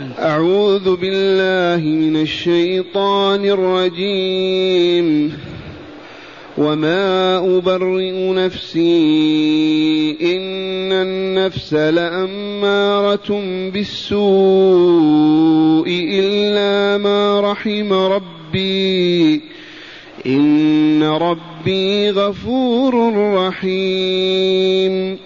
أعوذ بالله من الشيطان الرجيم. وما أبرئ نفسي إن النفس لأمارة بالسوء إلا ما رحم ربي. إن ربي غفور رحيم.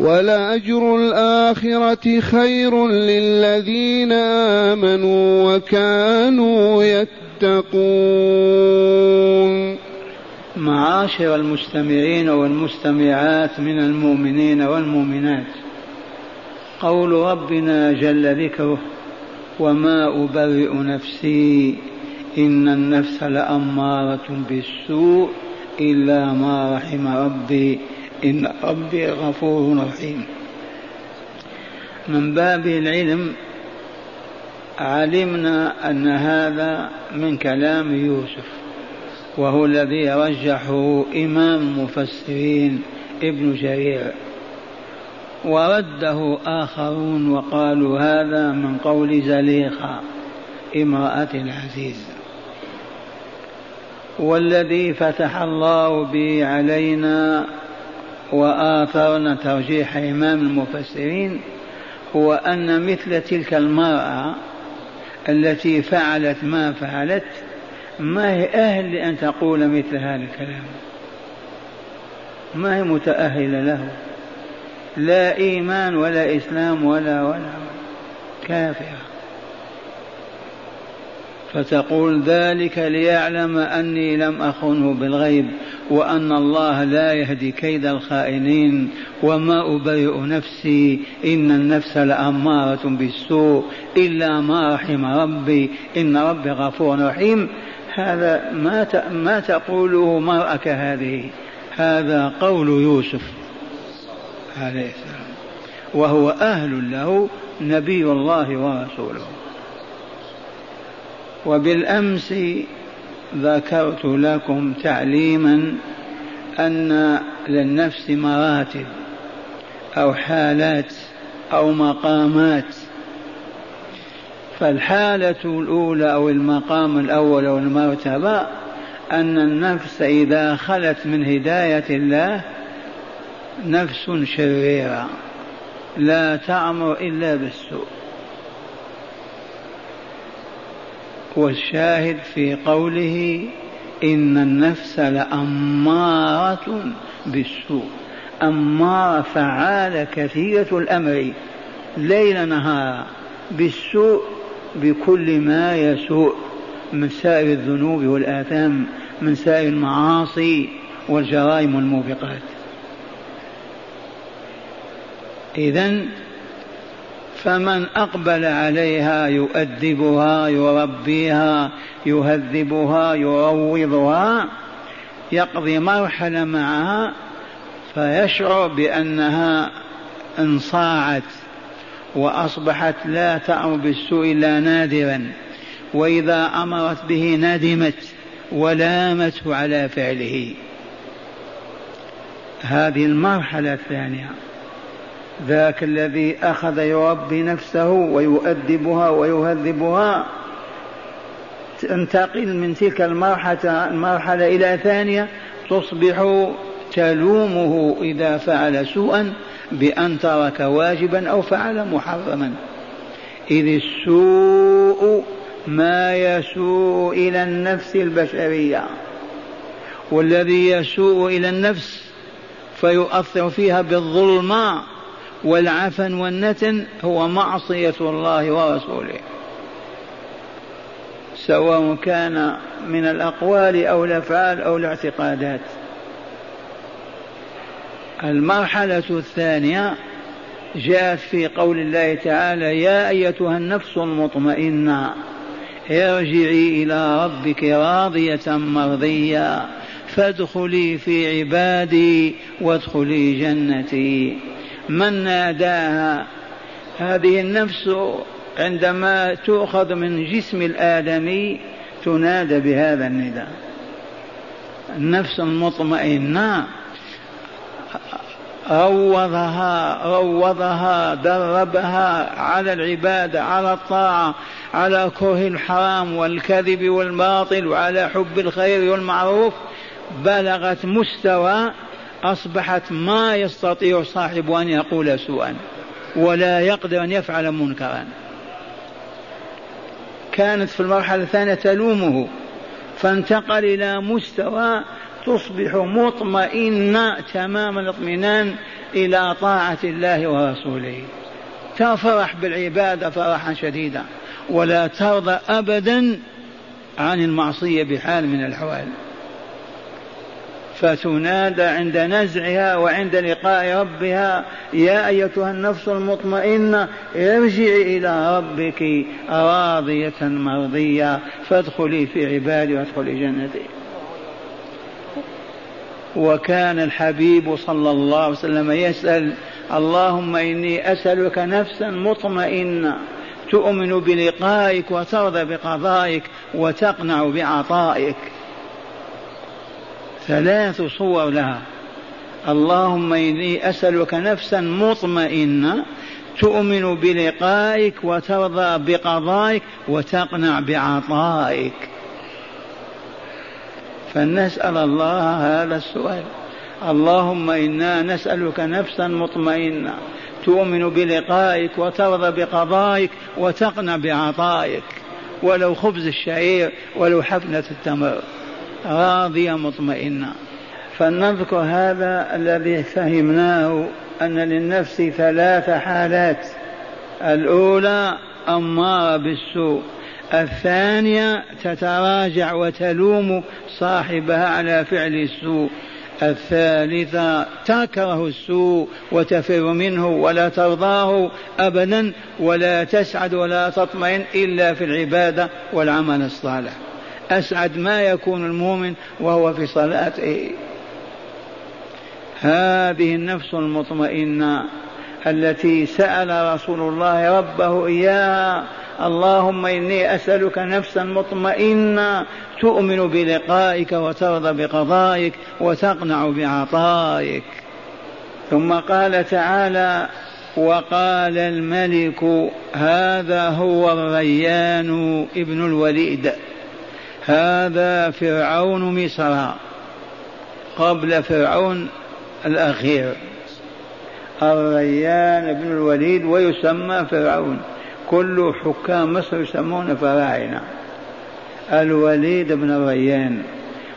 ولأجر الآخرة خير للذين آمنوا وكانوا يتقون. معاشر المستمعين والمستمعات من المؤمنين والمؤمنات قول ربنا جل ذكره وما أبرئ نفسي إن النفس لأمارة بالسوء إلا ما رحم ربي إن ربي غفور رحيم. من باب العلم علمنا أن هذا من كلام يوسف وهو الذي رجحه إمام المفسرين ابن جرير ورده آخرون وقالوا هذا من قول زليخة امرأة العزيز. والذي فتح الله به علينا وآثرنا ترجيح إمام المفسرين هو أن مثل تلك المرأة التي فعلت ما فعلت ما هي أهل لأن تقول مثل هذا الكلام. ما هي متأهلة له. لا إيمان ولا إسلام ولا ولا كافرة. فتقول ذلك ليعلم أني لم أخنه بالغيب. وأن الله لا يهدي كيد الخائنين وما أبرئ نفسي إن النفس لأمارة بالسوء إلا ما رحم ربي إن ربي غفور رحيم. هذا ما ما تقوله مرأة كهذه هذا قول يوسف عليه السلام. وهو أهل له نبي الله ورسوله. وبالأمس ذكرت لكم تعليما أن للنفس مراتب أو حالات أو مقامات فالحالة الأولى أو المقام الأول أو المرتبة أن النفس إذا خلت من هداية الله نفس شريرة لا تأمر إلا بالسوء. والشاهد في قوله إن النفس لأمارة بالسوء. أمارة فعالة كثيرة الأمر ليل نهار بالسوء بكل ما يسوء. من سائر الذنوب والآثام من سائر المعاصي والجرائم والموبقات إذا فمن أقبل عليها يؤدبها يربيها يهذبها يروضها يقضي مرحلة معها فيشعر بأنها انصاعت وأصبحت لا تأمر بالسوء إلا نادرا وإذا أمرت به ندمت ولامته على فعله. هذه المرحلة الثانية. ذاك الذي أخذ يربي نفسه ويؤدبها ويهذبها. تنتقل من تلك المرحلة المرحلة إلى ثانية تصبح تلومه إذا فعل سوءا بأن ترك واجبا أو فعل محرما. إذ السوء ما يسوء إلى النفس البشرية. والذي يسوء إلى النفس فيؤثر فيها بالظلم والعفن والنتن هو معصية الله ورسوله. سواء كان من الأقوال أو الأفعال أو الاعتقادات. المرحلة الثانية جاءت في قول الله تعالى يا أيتها النفس المطمئنة ارجعي إلى ربك راضية مرضية فادخلي في عبادي وادخلي جنتي. من ناداها؟ هذه النفس عندما تؤخذ من جسم الآدمي تنادى بهذا النداء. النفس المطمئنة روضها روضها دربها على العبادة على الطاعة على كره الحرام والكذب والباطل وعلى حب الخير والمعروف. بلغت مستوى أصبحت ما يستطيع صاحب أن يقول سوءا ولا يقدر أن يفعل منكرا. كانت في المرحلة الثانية تلومه فانتقل إلى مستوى تصبح مطمئنة تمام الاطمئنان إلى طاعة الله ورسوله. تفرح بالعبادة فرحا شديدا ولا ترضى أبدا عن المعصية بحال من الأحوال. فتنادى عند نزعها وعند لقاء ربها يا أيتها النفس المطمئنة ارجعي إلى ربك راضية مرضية فادخلي في عبادي وادخلي جنتي. وكان الحبيب صلى الله عليه وسلم يسأل اللهم إني أسألك نفسا مطمئنة تؤمن بلقائك وترضى بقضائك وتقنع بعطائك. ثلاث صور لها. اللهم إني أسألك نفسا مطمئنة تؤمن بلقائك وترضى بقضائك وتقنع بعطائك. فنسأل الله هذا السؤال. اللهم إنا نسألك نفسا مطمئنة تؤمن بلقائك وترضى بقضائك وتقنع بعطائك. ولو خبز الشعير ولو حفنة التمر. راضية مطمئنة. فلنذكر هذا الذي فهمناه أن للنفس ثلاث حالات. الأولى أمارة بالسوء. الثانية تتراجع وتلوم صاحبها على فعل السوء. الثالثة تكره السوء وتفر منه ولا ترضاه أبدا ولا تسعد ولا تطمئن إلا في العبادة والعمل الصالح. أسعد ما يكون المؤمن وهو في صلاته. هذه النفس المطمئنة التي سأل رسول الله ربه إياها اللهم إني أسألك نفسا مطمئنة تؤمن بلقائك وترضى بقضائك وتقنع بعطائك. ثم قال تعالى وقال الملك هذا هو الريان ابن الوليد. هذا فرعون مصر قبل فرعون الأخير. الريان بن الوليد ويسمى فرعون. كل حكام مصر يسمون فراعنة الوليد بن الريان.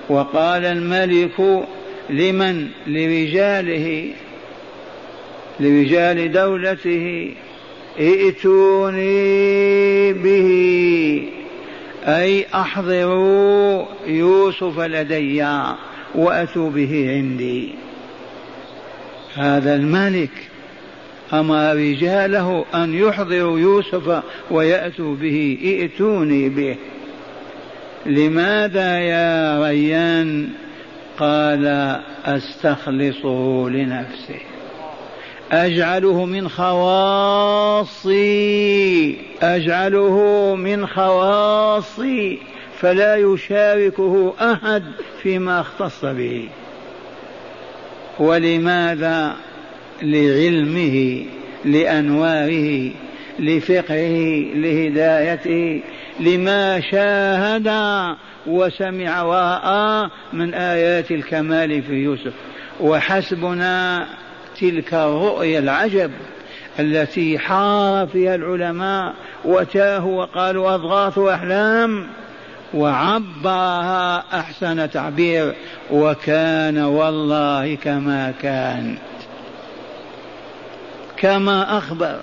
وقال الملك لمن؟ لرجاله. لرجال دولته ائتوني به. أي أحضروا يوسف لدي وأتوا به عندي. هذا الملك أمر رجاله أن يحضروا يوسف ويأتوا به ائتوني به. لماذا يا ريان؟ قال أستخلصه لنفسي أجعله من خواصي. أجعله من خواصي. فلا يشاركه أحد فيما اختص به. ولماذا لعلمه لأنواره لفقهه لهدايته؟ لما شاهد وسمع ورأى من آيات الكمال في يوسف. وحسبنا تلك الرؤيا العجب التي حار فيها العلماء وتاهوا وقالوا أضغاث أحلام وعبرها أحسن تعبير وكان والله كما كان. كما أخبر.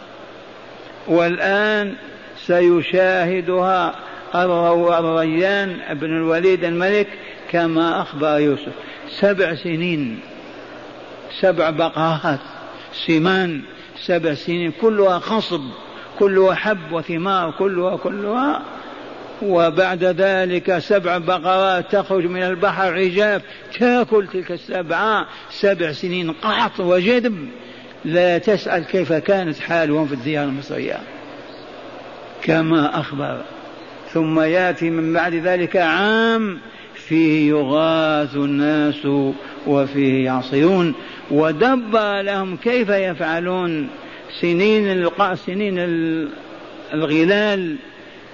والآن سيشاهدها الريان بن الوليد الملك كما أخبر يوسف. سبع سنين سبع بقرات سمان سبع سنين كلها خصب كلها حب وثمار كلها كلها. وبعد ذلك سبع بقرات تخرج من البحر عجاف تاكل تلك السبعة سبع سنين قحط وجدب. لا تسأل كيف كانت حالهم في الديار المصرية. كما أخبر. ثم يأتي من بعد ذلك عام فيه يغاث الناس وفيه يعصرون. ودبر لهم كيف يفعلون سنين سنين الغلال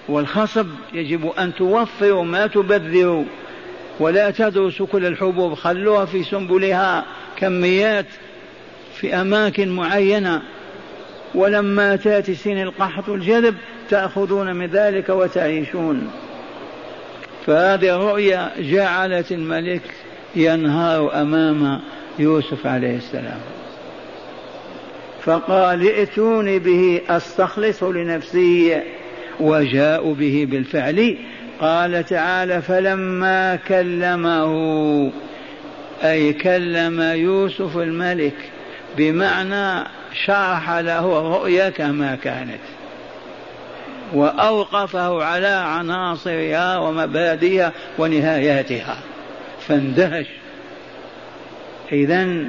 والخصب. يجب أن توفروا ما تبذروا ولا تدرسوا كل الحبوب. خلوها في سنبلها كميات في أماكن معينة. ولما تأتي سن القحط الجذب تأخذون من ذلك وتعيشون. فهذه الرؤيا جعلت الملك ينهار أمام يوسف عليه السلام. فقال ائتوني به استخلص لنفسي وجاءوا به بالفعل. قال تعالى فلما كلمه أي كلم يوسف الملك بمعنى شرح له الرؤيا كما كانت. وأوقفه على عناصرها ومبادئها ونهاياتها. فاندهش. اذا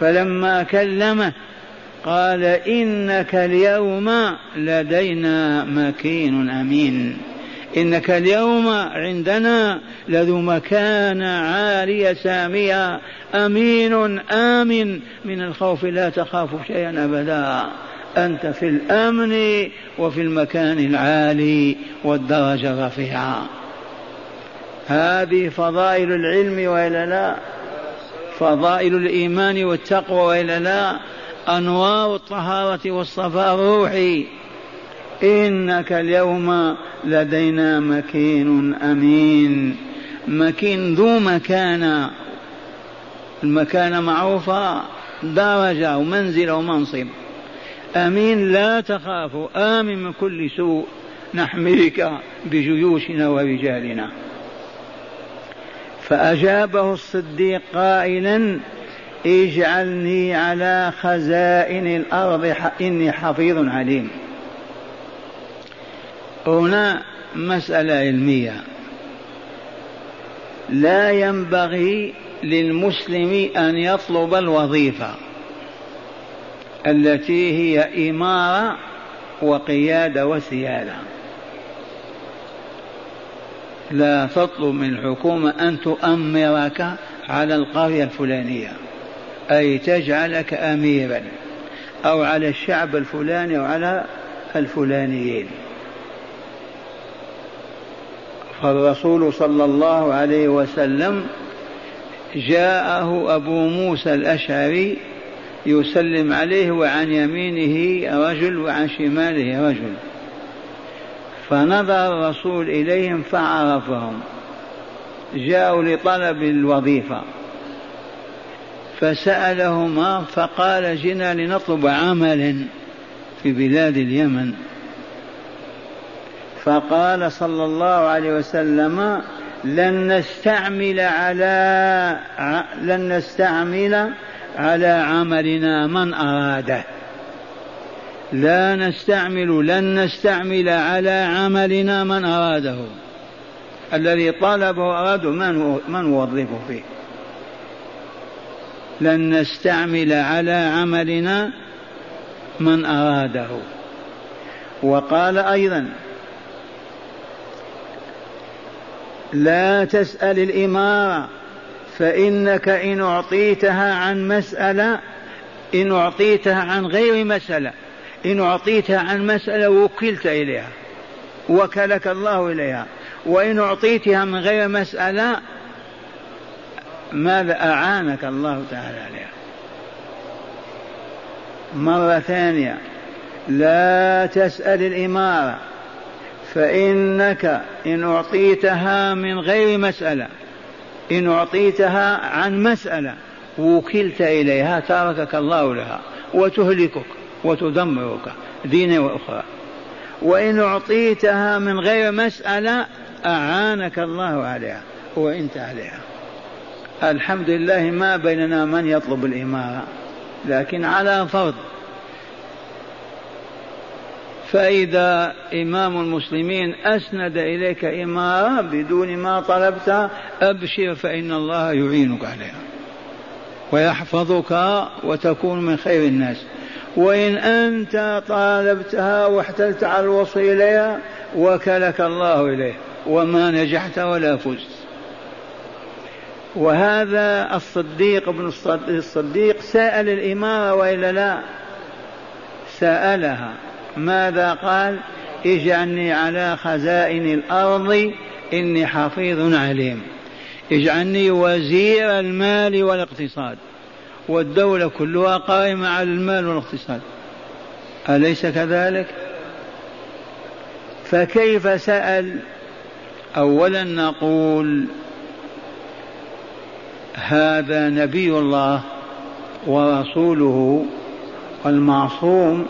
فلما كلمه قال إنك اليوم لدينا مكين أمين. إنك اليوم عندنا لذو مكان عالية سامية أمين آمن. من الخوف لا تخاف شيئا أبدا. أنت في الأمن وفي المكان العالي والدرجة الرفيعة هذه فضائل العلم وإلا لا؟ فضائل الإيمان والتقوى وإلا لا؟ أنوار الطهارة والصفاء الروحي إنك اليوم لدينا مكين أمين. مكين ذو مكانة. المكانة معروفة. درجة ومنزلة ومنصب. أمين لا تخافوا. آمن من كل سوء. نحميك بجيوشنا ورجالنا. فأجابه الصديق قائلا اجعلني على خزائن الأرض إني حفيظ عليم. هنا مسألة علمية. لا ينبغي للمسلم أن يطلب الوظيفة التي هي إمارة وقيادة وسيادة. لا تطلب من الحكومة أن تؤمرك على القرية الفلانية أي تجعلك أميرا أو على الشعب الفلاني أو على الفلانيين. فالرسول صلى الله عليه وسلم جاءه أبو موسى الأشعري يسلم عليه وعن يمينه رجل وعن شماله رجل. فنظر الرسول إليهم فعرفهم. جاءوا لطلب الوظيفة. فسألهما فقال جئنا لنطلب عملا في بلاد اليمن. فقال صلى الله عليه وسلم لن نستعمل على لن نستعمل على عملنا من أراده. لا نستعمل لن نستعمل على عملنا من أراده. الذي طلبه أراد من من وظفه فيه. لن نستعمل على عملنا من أراده. وقال أيضا لا تسأل الإمارة فإنك إن أعطيتها عن مسألة إن أعطيتها عن غير مسألة. إن أعطيتها عن مسألة وكلت إليها وكلك الله إليها. وإن أعطيتها من غير مسألة ماذا أعانك الله تعالى عليها؟ مرة ثانية لا تسأل الإمارة فإنك إن أعطيتها من غير مسألة إن أعطيتها عن مسألة وكلت إليها تركك الله لها وتهلكك. وتدمرك دينا وأخرى. وإن أعطيتها من غير مسألة أعانك الله عليها وإنت عليها. الحمد لله ما بيننا من يطلب الإمارة لكن على فرض. فإذا إمام المسلمين أسند إليك إمارة بدون ما طلبت أبشر فإن الله يعينك عليها. ويحفظك وتكون من خير الناس. وإن أنت طالبتها واحتلت على الوصول إليها وكلك الله إليه وما نجحت ولا فزت. وهذا الصديق ابن الصديق سأل الإمارة وإلا لا؟ سألها. ماذا قال؟ اجعلني على خزائن الأرض إني حفيظ عليم. اجعلني وزير المال والاقتصاد. والدولة كلها قائمة على المال والاقتصاد. أليس كذلك؟ فكيف سأل؟ أولا نقول هذا نبي الله ورسوله المعصوم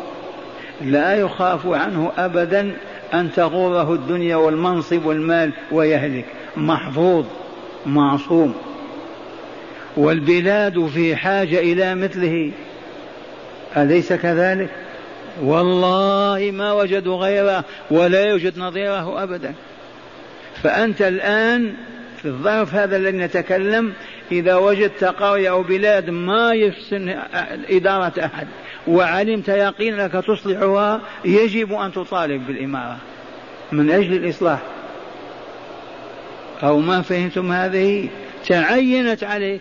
لا يخاف عنه ابدا أن تغوره الدنيا والمنصب والمال ويهلك. محفوظ معصوم. والبلاد في حاجة إلى مثله. أليس كذلك؟ والله ما وجدوا غيره ولا يوجد نظيره أبدا. فأنت الآن في الظرف هذا الذي نتكلم إذا وجدت قرية أو بلاد ما يحسن إدارة أحد وعلمت يقينا أنك تصلحها يجب أن تطالب بالإمارة. من أجل الإصلاح. أو ما فهمتم هذه؟ تعينت عليك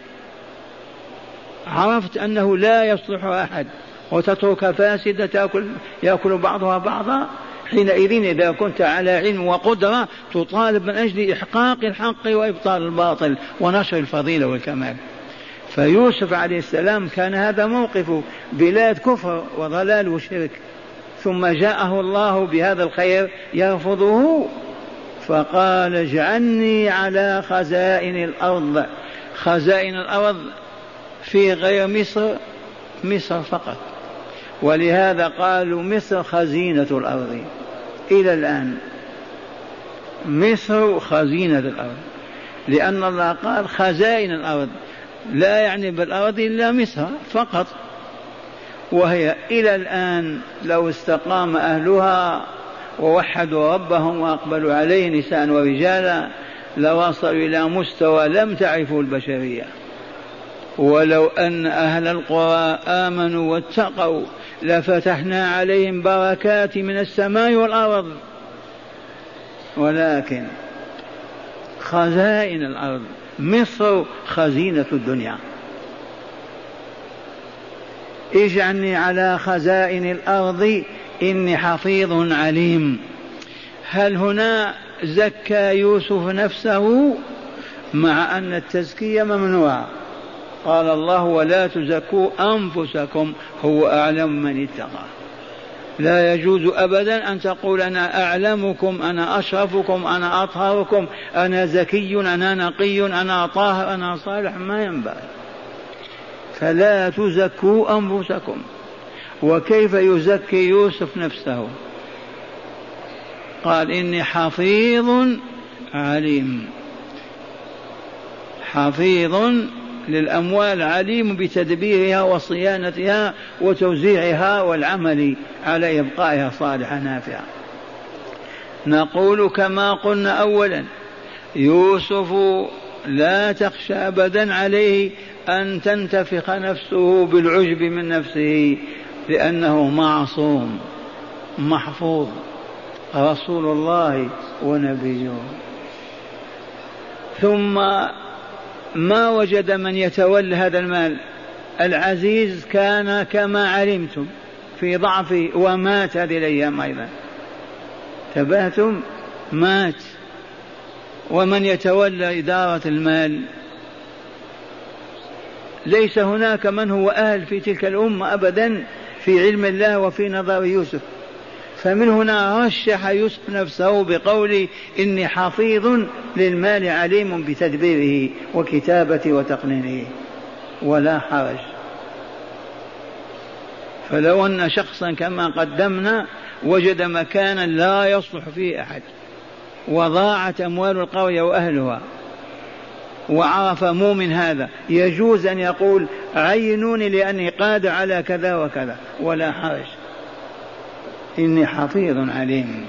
عرفت أنه لا يصلح أحد وتترك فاسدة تأكل يأكل بعضها بعضا. حينئذ إذا كنت على علم وقدرة تطالب من أجل إحقاق الحق وإبطال الباطل ونشر الفضيلة والكمال. فيوسف عليه السلام كان هذا موقفه بلاد كفر وضلال وشرك. ثم جاءه الله بهذا الخير يرفضه فقال اجعلني على خزائن الأرض. خزائن الأرض في غير مصر مصر فقط. ولهذا قالوا مصر خزينة الأرض. إلى الآن مصر خزينة الأرض. لأن الله قال خزائن الأرض. لا يعني بالأرض إلا مصر فقط. وهي إلى الآن لو استقام أهلها ووحدوا ربهم وأقبلوا عليه نساء ورجالا لوصلوا إلى مستوى لم تعرفه البشرية. ولو أن أهل القرى آمنوا واتقوا لفتحنا عليهم بركات من السماء والأرض. ولكن خزائن الأرض مصر خزينة الدنيا. اجعلني على خزائن الأرض إني حفيظ عليم. هل هنا زكى يوسف نفسه؟ مع أن التزكية ممنوعة. قال الله ولا تزكوا أنفسكم هو أعلم من اتقى. لا يجوز أبدا أن تقول أنا أعلمكم أنا أشرفكم أنا أطهركم أنا زكي أنا نقي أنا طاهر أنا صالح ما ينبغي. فلا تزكوا أنفسكم. وكيف يزكي يوسف نفسه؟ قال إني حفيظ عليم. حفيظ للأموال عليم بتدبيرها وصيانتها وتوزيعها والعمل على إبقائها صالحة نافعة نقول كما قلنا أولا يوسف لا تخشى أبدا عليه أن تنتفخ نفسه بالعجب من نفسه لأنه معصوم محفوظ رسول الله ونبيه. ثم ما وجد من يتولى هذا المال. العزيز كان كما علمتم في ضعفه ومات هذه الأيام أيضا. تبهتم؟ مات. ومن يتولى إدارة المال؟ ليس هناك من هو أهل في تلك الأمة أبدا في علم الله وفي نظر يوسف. فمن هنا رشح يوسف نفسه بقول إني حفيظ للمال عليم بتدبيره وكتابته وتقنينه ولا حرج. فلو أن شخصا كما قدمنا وجد مكانا لا يصلح فيه أحد. وضاعت أموال القرية وأهلها. وعرف مؤمن هذا. يجوز أن يقول عينوني لأني قادر على كذا وكذا. ولا حرج. إني حفيظ عليم.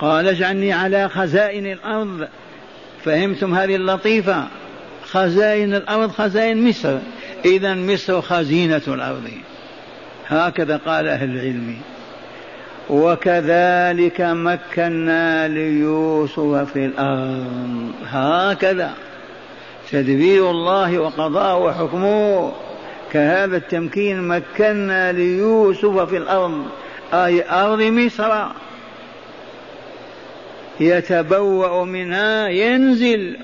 قال اجعلني على خزائن الأرض. فهمتم هذه اللطيفة؟ خزائن الأرض خزائن مصر. إذا مصر خزينة الأرض. هكذا قال أهل العلم. وكذلك مكنا ليوسف في الأرض. هكذا. تدبير الله وقضاء وحكمه. كهذا التمكين مكنا ليوسف في الأرض أي أرض مصر. يتبوأ منها ينزل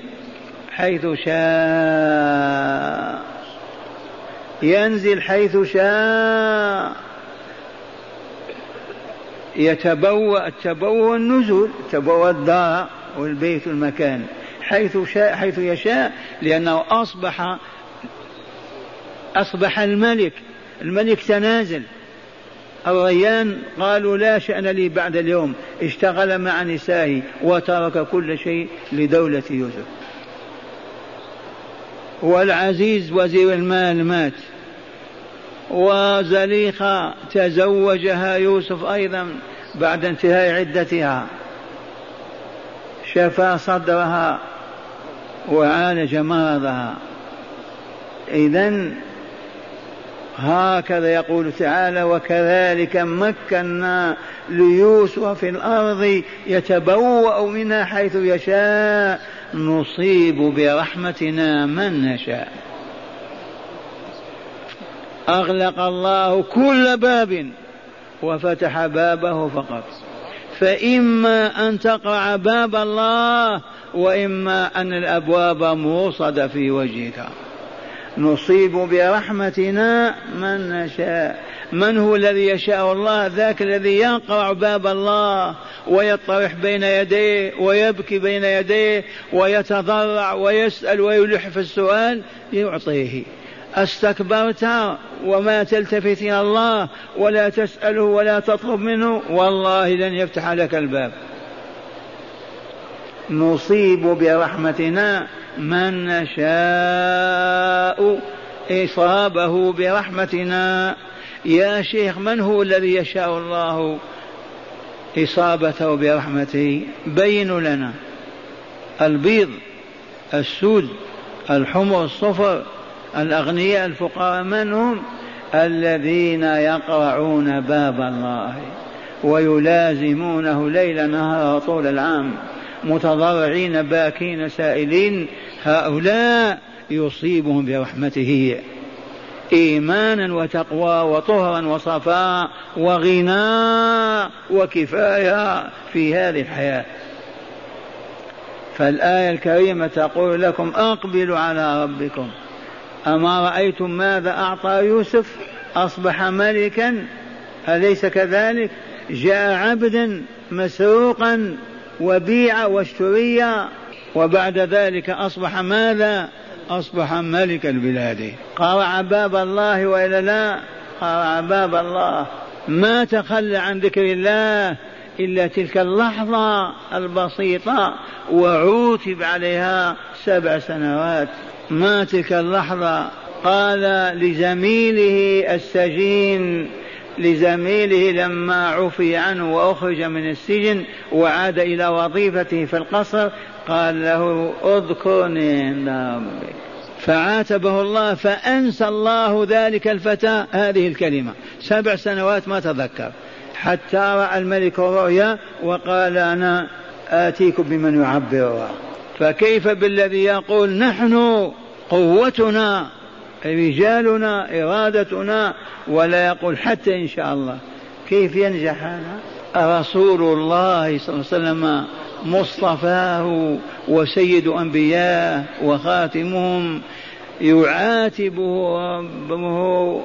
حيث شاء. ينزل حيث شاء. يتبوأ التبوأ النزول تبوأ الدار والبيت المكان حيث شاء حيث يشاء لأنه أصبح أصبح الملك. الملك تنازل. الريان قالوا لا شأن لي بعد اليوم. اشتغل مع نسائه وترك كل شيء لدولة يوسف. والعزيز وزير المال مات. وزليخة تزوجها يوسف أيضا بعد انتهاء عدتها. شفى صدرها وعالج مرضها. إذا هكذا يقول تعالى وكذلك مكنا ليوسف في الأرض يتبوأ منها حيث يشاء. نصيب برحمتنا من نشاء. أغلق الله كل باب وفتح بابه فقط. فإما أن تقرع باب الله وإما أن الأبواب موصدة في وجهك. نصيب برحمتنا من نشاء. من هو الذي يشاء الله؟ ذاك الذي يقرع باب الله ويطرح بين يديه ويبكي بين يديه ويتضرع ويسأل ويلح في السؤال يعطيه. أستكبرت وما تلتفت إلى الله ولا تسأله ولا تطلب منه؟ والله لن يفتح لك الباب. نصيب برحمتنا من نشاء. إصابه برحمتنا. يا شيخ من هو الذي يشاء الله إصابته برحمته؟ بينوا لنا. البيض السود الحمر الصفر الأغنياء الفقراء من هم؟ الذين يقرعون باب الله ويلازمونه ليل نهار طول العام. متضرعين باكين سائلين. هؤلاء يصيبهم برحمته إيمانا وتقوى وطهرا وصفاء وغنى وكفاية في هذه الحياة. فالآية الكريمة تقول لكم أقبلوا على ربكم. أما رأيتم ماذا أعطى يوسف؟ أصبح ملكا. أليس كذلك؟ جاء عبدا مسروقا. وبيع واشتري وبعد ذلك أصبح ماذا؟ أصبح ملك البلاد. قرع باب الله وإلا لا؟ قرع باب الله ما تخلى عن ذكر الله إلا تلك اللحظة البسيطة وعوتب عليها سبع سنوات. ما تلك اللحظة؟ قال لزميله السجين. لزميله لما عفي عنه وأخرج من السجن وعاد إلى وظيفته في القصر قال له اذكرني عند ربك فعاتبه الله فأنسى الله ذلك الفتى هذه الكلمة. سبع سنوات ما تذكر. حتى رأى الملك الرؤيا وقال أنا آتيكم بمن يعبرها فكيف بالذي يقول نحن قوتنا؟ رجالنا إرادتنا ولا يقول حتى إن شاء الله. كيف ينجح هذا؟ رسول الله صلى الله عليه وسلم مصطفاه وسيد أنبياء وخاتمهم يعاتبه ربه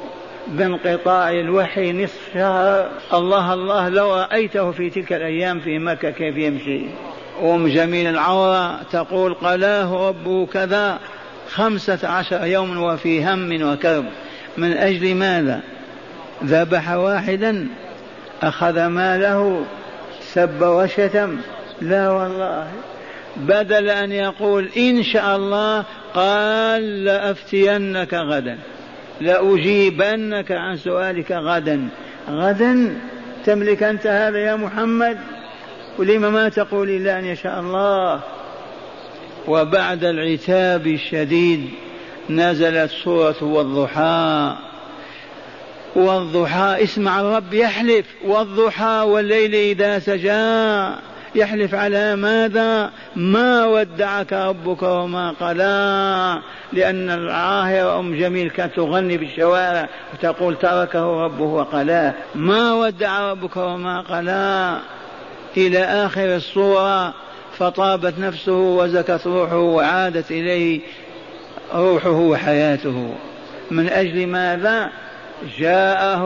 بانقطاع الوحي نصف شهر. الله الله لو رأيته في تلك الأيام في مكة كيف يمشي؟ أم جميل العورة تقول قلاه ربه كذا. خمسة عشر يوم وفي هم وكرب. من أجل ماذا؟ ذبح واحدا أخذ ماله سب وشتم. لا والله. بدل أن يقول إن شاء الله قال لأفتينك غدا. لأجيبنك عن سؤالك غدا. غدا؟ تملك أنت هذا يا محمد؟ ولم ما تقول إلا أن يشاء الله؟ وبعد العتاب الشديد نزلت سورة والضحى. والضحى اسمع الرب يحلف. والضحى والليل إذا سجى. يحلف على ماذا؟ ما ودعك ربك وما قلا لأن العاهرة أم جميل كانت تغني بالشوارع وتقول تركه ربه وقلاه ما ودع ربك وما قلا إلى آخر الصورة فطابت نفسه وزكت روحه وعادت إليه روحه وحياته. من أجل ماذا؟ جاءه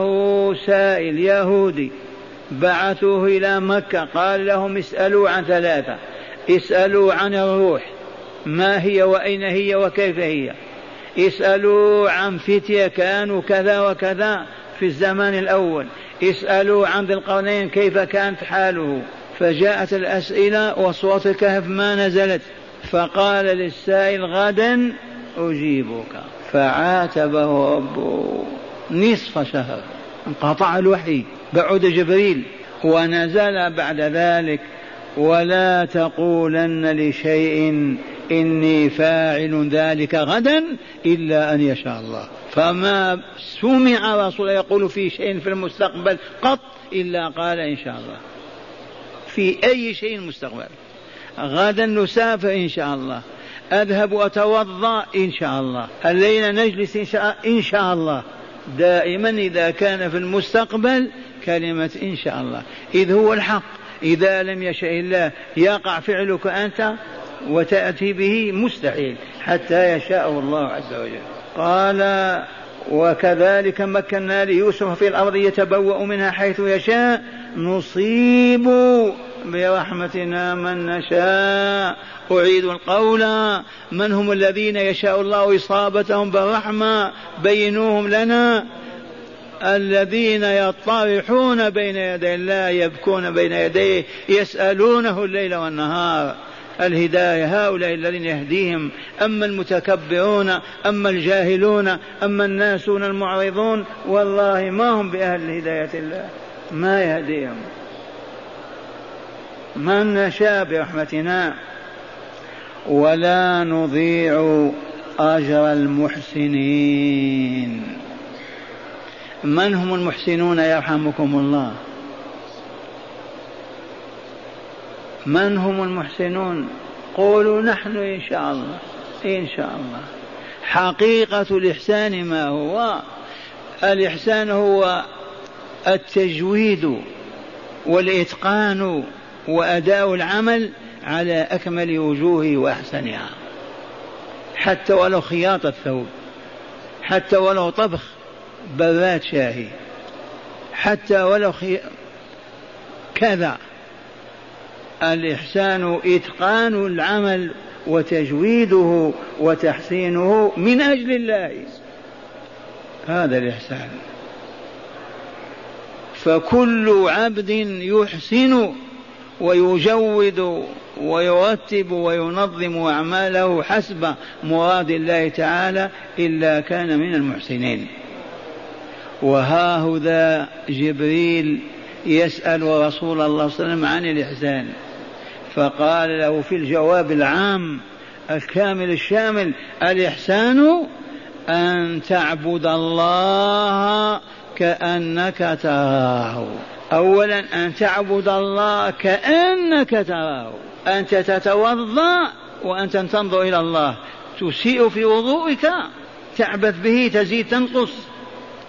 سائل يهودي. بعثوه إلى مكة. قال لهم اسألوا عن ثلاثة. اسألوا عن الروح. ما هي وأين هي وكيف هي؟ اسألوا عن فتية. كانوا كذا وكذا في الزمان الأول. اسألوا عن ذي القرنين. كيف كانت حاله؟ فجاءت الأسئلة وصورة الكهف ما نزلت. فقال للسائل غدا أجيبك. فعاتبه ربه. نصف شهر. انقطع الوحي. بعد جبريل. ونزل بعد ذلك. ولا تقولن لشيء إني فاعل ذلك غدا إلا أن يشاء الله. فما سمع رسول يقول في شيء في المستقبل قط إلا قال إن شاء الله. في أي شيء مستقبل. غدا نسافر إن شاء الله. أذهب وأتوضأ إن شاء الله. الليلة نجلس إن شاء, إن شاء الله. دائما إذا كان في المستقبل كلمة إن شاء الله. إذ هو الحق. إذا لم يشاء الله يقع فعلك أنت وتأتي به مستحيل حتى يشاء الله عز وجل. قال وكذلك مكنا ليوسف في الأرض يتبوأ منها حيث يشاء. نصيب برحمتنا من نشاء. أعيد القول. من هم الذين يشاء الله إصابتهم بالرحمة بينوهم لنا. الذين يطرحون بين يدي الله يبكون بين يديه يسألونه الليل والنهار. الهداية هؤلاء الذين يهديهم. أما المتكبرون أما الجاهلون أما الناسون المعرضون والله ما هم بأهل هداية الله. ما يهديهم. من نشاء برحمتنا ولا نضيع أجر المحسنين. من هم المحسنون يرحمكم الله؟ من هم المحسنون؟ قولوا نحن إن شاء الله إن شاء الله. حقيقة الإحسان ما هو؟ الإحسان هو التجويد والإتقان وأداء العمل على أكمل وجوهه وأحسنها. حتى ولو خياطة ثوب حتى ولو طبخ براد شاهي حتى ولو خي... كذا. الإحسان إتقان العمل وتجويده وتحسينه من أجل الله. هذا الإحسان. فكل عبد يحسن ويجود ويرتب وينظم أعماله حسب مراد الله تعالى إلا كان من المحسنين. وها ذا جبريل يسأل رسول الله صلى الله عليه وسلم عن الإحسان فقال له في الجواب العام الكامل الشامل الإحسان أن تعبد الله كأنك تراه. أولا أن تعبد الله كأنك تراه. أنت تتوضأ وأنت تنظر إلى الله. تسيء في وضوئك. تعبث به تزيد تنقص.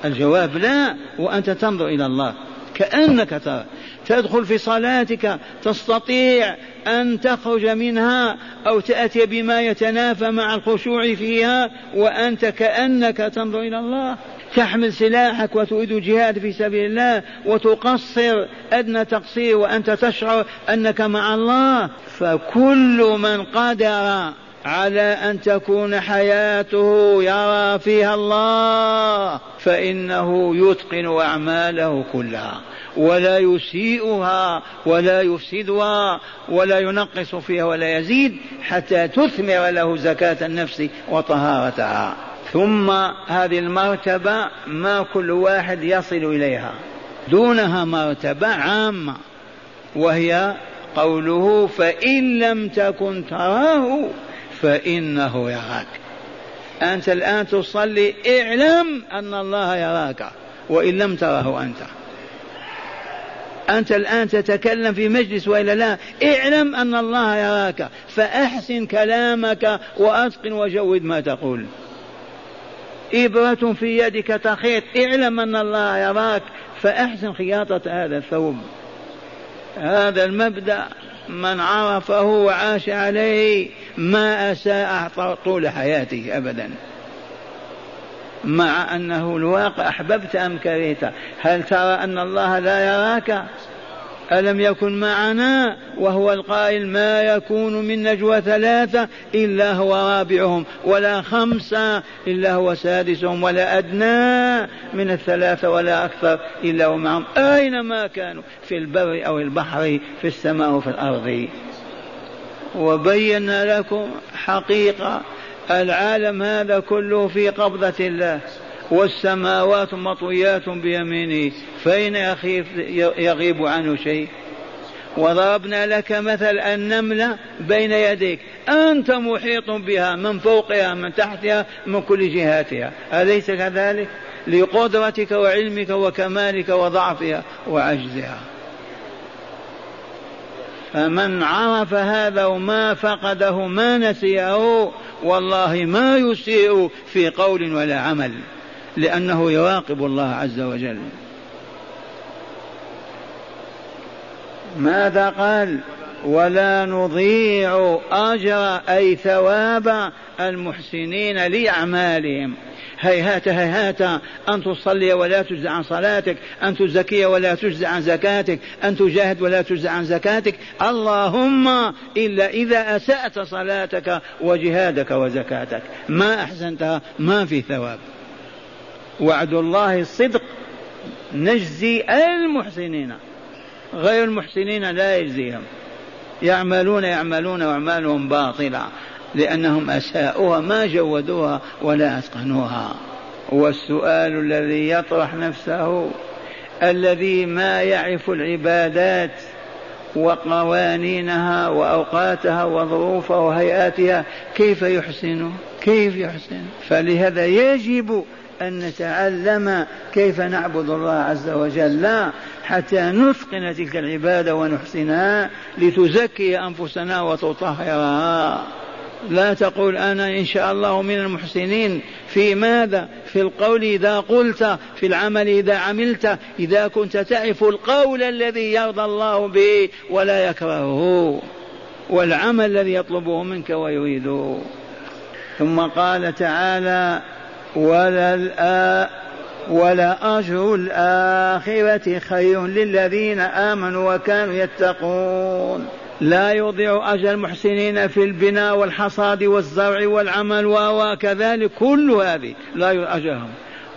الجواب لا وأنت تنظر إلى الله كأنك ترى تدخل في صلاتك. تستطيع أن تخرج منها أو تأتي بما يتنافى مع الخشوع فيها. وأنت كأنك تنظر إلى الله. تحمل سلاحك وتريد جهاد في سبيل الله وتقصر أدنى تقصير وأنت تشعر أنك مع الله. فكل من قدر على أن تكون حياته يرى فيها الله فإنه يتقن أعماله كلها ولا يسيئها ولا يفسدها ولا ينقص فيها ولا يزيد حتى تثمر له زكاة النفس وطهارتها. ثم هذه المرتبة ما كل واحد يصل إليها. دونها مرتبة عامة وهي قوله فإن لم تكن تراه فإنه يراك. أنت الآن تصلي اعلم أن الله يراك وإن لم تره أنت. أنت الآن تتكلم في مجلس وإلا لا اعلم أن الله يراك فأحسن كلامك وأتقن وجود ما تقول. إبرة في يدك تخيط. اعلم أن الله يراك. فأحسن خياطة هذا الثوب. هذا المبدأ من عرفه وعاش عليه ما أساء طول حياته أبدا. مع أنه الواقع أحببت أم كرهت. هل ترى أن الله لا يراك؟ ألم يكن معنا وهو القائل ما يكون من نجوى ثلاثة إلا هو رابعهم ولا خمسة إلا هو سادسهم ولا أدنى من الثلاثة ولا أكثر إلا هو معهم. أينما كانوا في البر أو البحر في السماء وفي الأرض. وبينا لكم حقيقة العالم هذا كله في قبضة الله. والسماوات مطويات بيمينه فأين يغيب عنه شيء؟ وضربنا لك مثل النملة بين يديك أنت محيط بها من فوقها من تحتها من كل جهاتها. أليس كذلك؟ لقدرتك وعلمك وكمالك وضعفها وعجزها. فمن عرف هذا وما فقده ما نسيه والله ما يسيء في قول ولا عمل. لأنه يراقب الله عز وجل. ماذا قال؟ ولا نضيع أجر أي ثواب المحسنين لأعمالهم. هيهات هيهات أن تصلي ولا تجزى عن صلاتك أن تزكي ولا تجزى عن زكاتك أن تجاهد ولا تجزى عن زكاتك. اللهم إلا إذا أسأت صلاتك وجهادك وزكاتك. ما أحسنتها؟ ما في ثواب. وعد الله الصدق نجزي المحسنين. غير المحسنين لا يجزيهم. يعملون يعملون وأعمالهم باطلة لأنهم اساءوها ما جودوها ولا أتقنوها. والسؤال الذي يطرح نفسه الذي ما يعرف العبادات وقوانينها وأوقاتها وظروفها وهيئاتها كيف يحسن؟ كيف يحسن؟ فلهذا يجب أن نتعلم كيف نعبد الله عز وجل حتى نتقن تلك العبادة ونحسنها لتزكي أنفسنا وتطهرها. لا تقول أنا إن شاء الله من المحسنين. في ماذا؟ في القول إذا قلت في العمل إذا عملت. إذا كنت تعرف القول الذي يرضى الله به ولا يكرهه والعمل الذي يطلبه منك ويريده. ثم قال تعالى ولا ولا أجر الآخرة خير للذين آمنوا وكانوا يتقون. لا يضيع أجر المحسنين في البناء والحصاد والزرع والعمل وكذلك كل هذه لا يضيع أجرهم.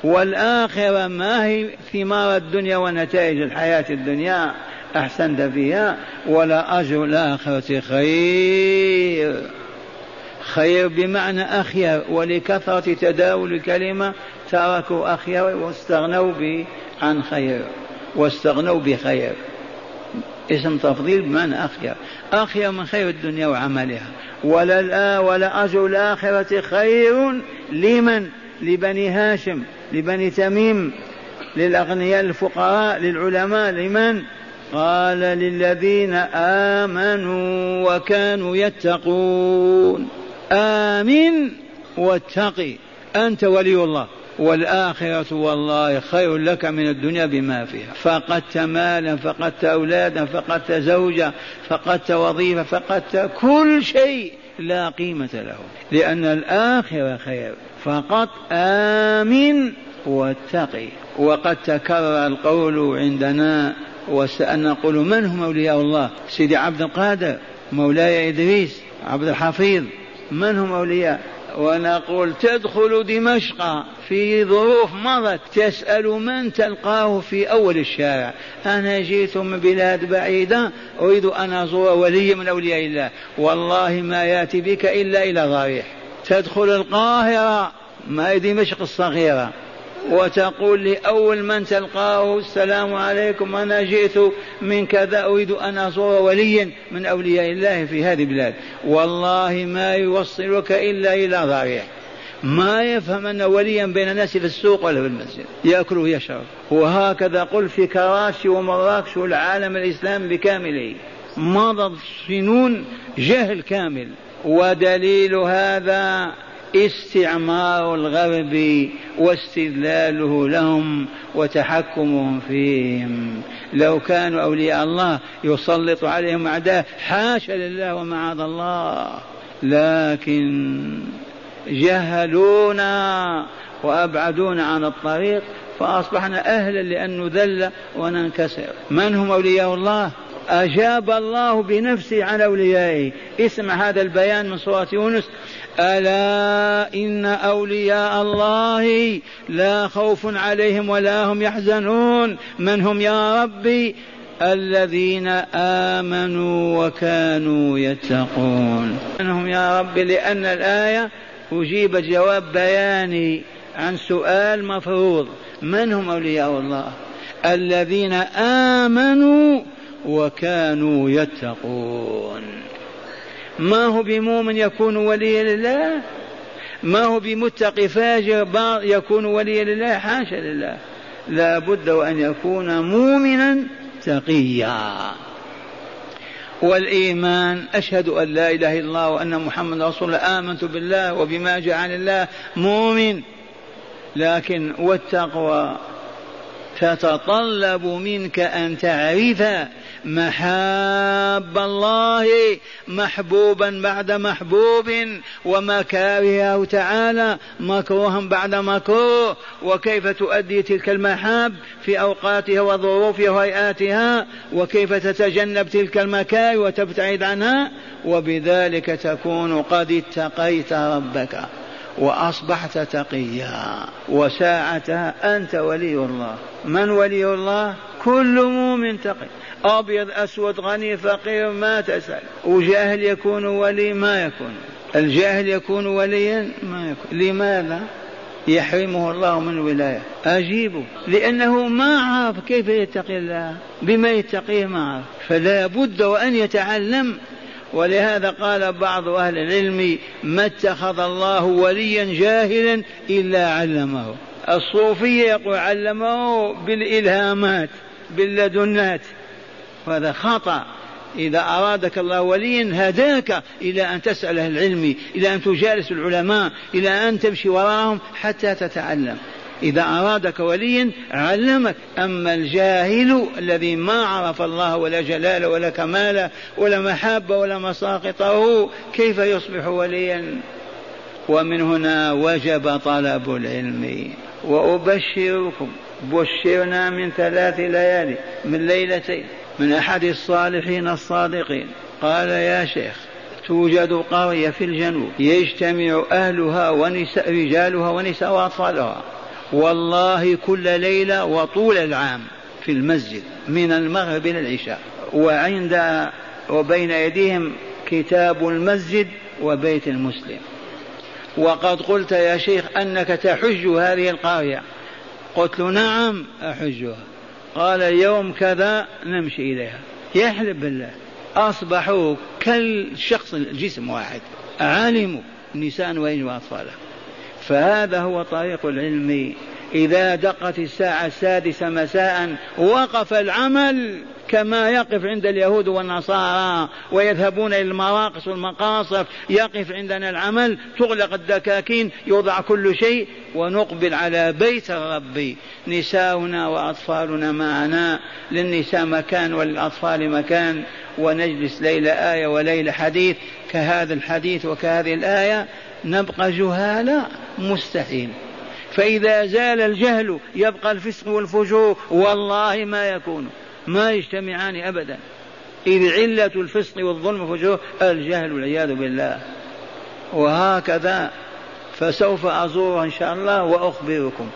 والآخرة ما هي ثمار الدنيا ونتائج الحياة الدنيا أحسنت فيها. ولا أجر الآخرة خير. خير بمعنى أخير ولكثرة تداول الكلمة تركوا أخير واستغنوا به عن خير واستغنوا بخير. اسم تفضيل بمعنى أخير أخير من خير الدنيا وعملها. ولا الآ ولا أجر الآخرة خير لمن؟ لبني هاشم لبني تميم للأغنياء الفقراء للعلماء لمن؟ قال للذين آمنوا وكانوا يتقون. آمن واتقي. أنت ولي الله. والآخرة والله خير لك من الدنيا بما فيها. فقدت مالا فقدت أولادا فقدت زوجة فقدت وظيفة فقدت كل شيء لا قيمة له. لأن الآخرة خير. فقط آمن واتقي. وقد تكرر القول عندنا وسألنا نقول من هم أولياء الله؟ سيدي عبد القادر مولاي إدريس عبد الحفيظ. من هم أولياء؟ ونقول تدخل دمشق في ظروف مضت. تسأل من تلقاه في أول الشارع؟ أنا جئت من بلاد بعيدة أريد أن أزور ولي من أولياء الله. والله ما يأتي بك إلا إلى ضريح. تدخل القاهرة ما دمشق الصغيرة؟ وتقول لأول من تلقاه السلام عليكم أنا جئت من كذا أريد أن أزور وليا من أولياء الله في هذه البلاد. والله ما يوصلك إلا إلى ضريح ما يفهم أن وليا بين الناس في السوق ولا في المسجد. يأكل ويشرب وهكذا قل في كراسي ومراكش والعالم الإسلامي بكامله. مضت سنون جهل كامل. ودليل هذا استعمار الغرب واستذلاله لهم وتحكمهم فيهم. لو كانوا أولياء الله يسلط عليهم أعداء حاشا لله ومعاذ الله. لكن جهلونا وأبعدونا عن الطريق فأصبحنا أهلا لأن نذل وننكسر. من هم أولياء الله؟ أجاب الله بنفسه عن أوليائه. اسمع هذا البيان من سورة يونس. ألا إن أولياء الله لا خوف عليهم ولا هم يحزنون. من هم يا ربي؟ الذين آمنوا وكانوا يتقون. من هم يا ربي؟ لأن الآية أجيب جواب بياني عن سؤال مفروض. من هم أولياء الله؟ الذين آمنوا وكانوا يتقون. ما هو بمؤمن يكون وليا لله؟ ما هو بمتقي فاجر يكون وليا لله؟ حاشا لله. لا بد وأن يكون مؤمنا تقيا. والإيمان أشهد أن لا إله إلا الله وأن محمد رسول الله. آمنت بالله وبما عن الله مؤمن. لكن والتقوى تتطلب منك أن تعرف محاب الله محبوبا بعد محبوب ومكارهه تعالى مكروها بعد مكروه. وكيف تؤدي تلك المحاب في أوقاتها وظروفها وهيئاتها؟ وكيف تتجنب تلك المكاره وتبتعد عنها؟ وبذلك تكون قد اتقيت ربك وأصبحت تقيا. وساعتها أنت ولي الله. من ولي الله؟ كل مؤمن تقي. أبيض أسود غني فقير ما تسأل. وجاهل يكون ولي ما يكون. الجاهل يكون وليا ما يكون. لماذا؟ يحرمه الله من الولاية. أجيبه. لأنه ما عرف كيف يتقي الله. بما يتقيه ما عرف. فلا بد وأن يتعلم. ولهذا قال بعض أهل العلم ما اتخذ الله وليا جاهلا إلا علمه. الصوفية يقول علمه بالإلهامات. باللدنات. وهذا خطأ. إذا أرادك الله وليا هداك إلى أن تسأل أهل العلم إلى أن تجالس العلماء إلى أن تمشي وراءهم حتى تتعلم. إذا أرادك وليا علمك. أما الجاهل الذي ما عرف الله ولا جلاله ولا كماله ولا محابة ولا مساقطه كيف يصبح وليا؟ ومن هنا وجب طلب العلم. وأبشركم. بشرنا من ثلاث ليالي من ليلتين من أحد الصالحين الصادقين. قال يا شيخ توجد قرية في الجنوب يجتمع أهلها ونساء رجالها ونساء وأطفالها. والله كل ليلة وطول العام في المسجد من المغرب إلى العشاء. وعند وبين أيديهم كتاب المسجد وبيت المسلم. وقد قلت يا شيخ أنك تحج هذه القرية. قلت له نعم أحجها. قال يوم كذا نمشي إليها. يحلف بالله. أصبحوا كالشخص الجسم واحد. علموا نساء وأطفالا فهذا هو طريق العلم. إذا دقت الساعة السادسة مساء وقف العمل. كما يقف عند اليهود والنصارى ويذهبون إلى المراقص والمقاصف يقف عندنا العمل تغلق الدكاكين يوضع كل شيء ونقبل على بيت الرب. نساؤنا وأطفالنا معنا للنساء مكان وللأطفال مكان ونجلس ليلة آية وليلة حديث. كهذا الحديث وكهذه الآية نبقى جهالا مستحيل. فإذا زال الجهل يبقى الفسق والفجور. والله ما يكون. ما يجتمعان أبدا. إذ علة الفسق والظلم والفجور الجهل والعياذ بالله. وهكذا فسوف أزور إن شاء الله وأخبركم.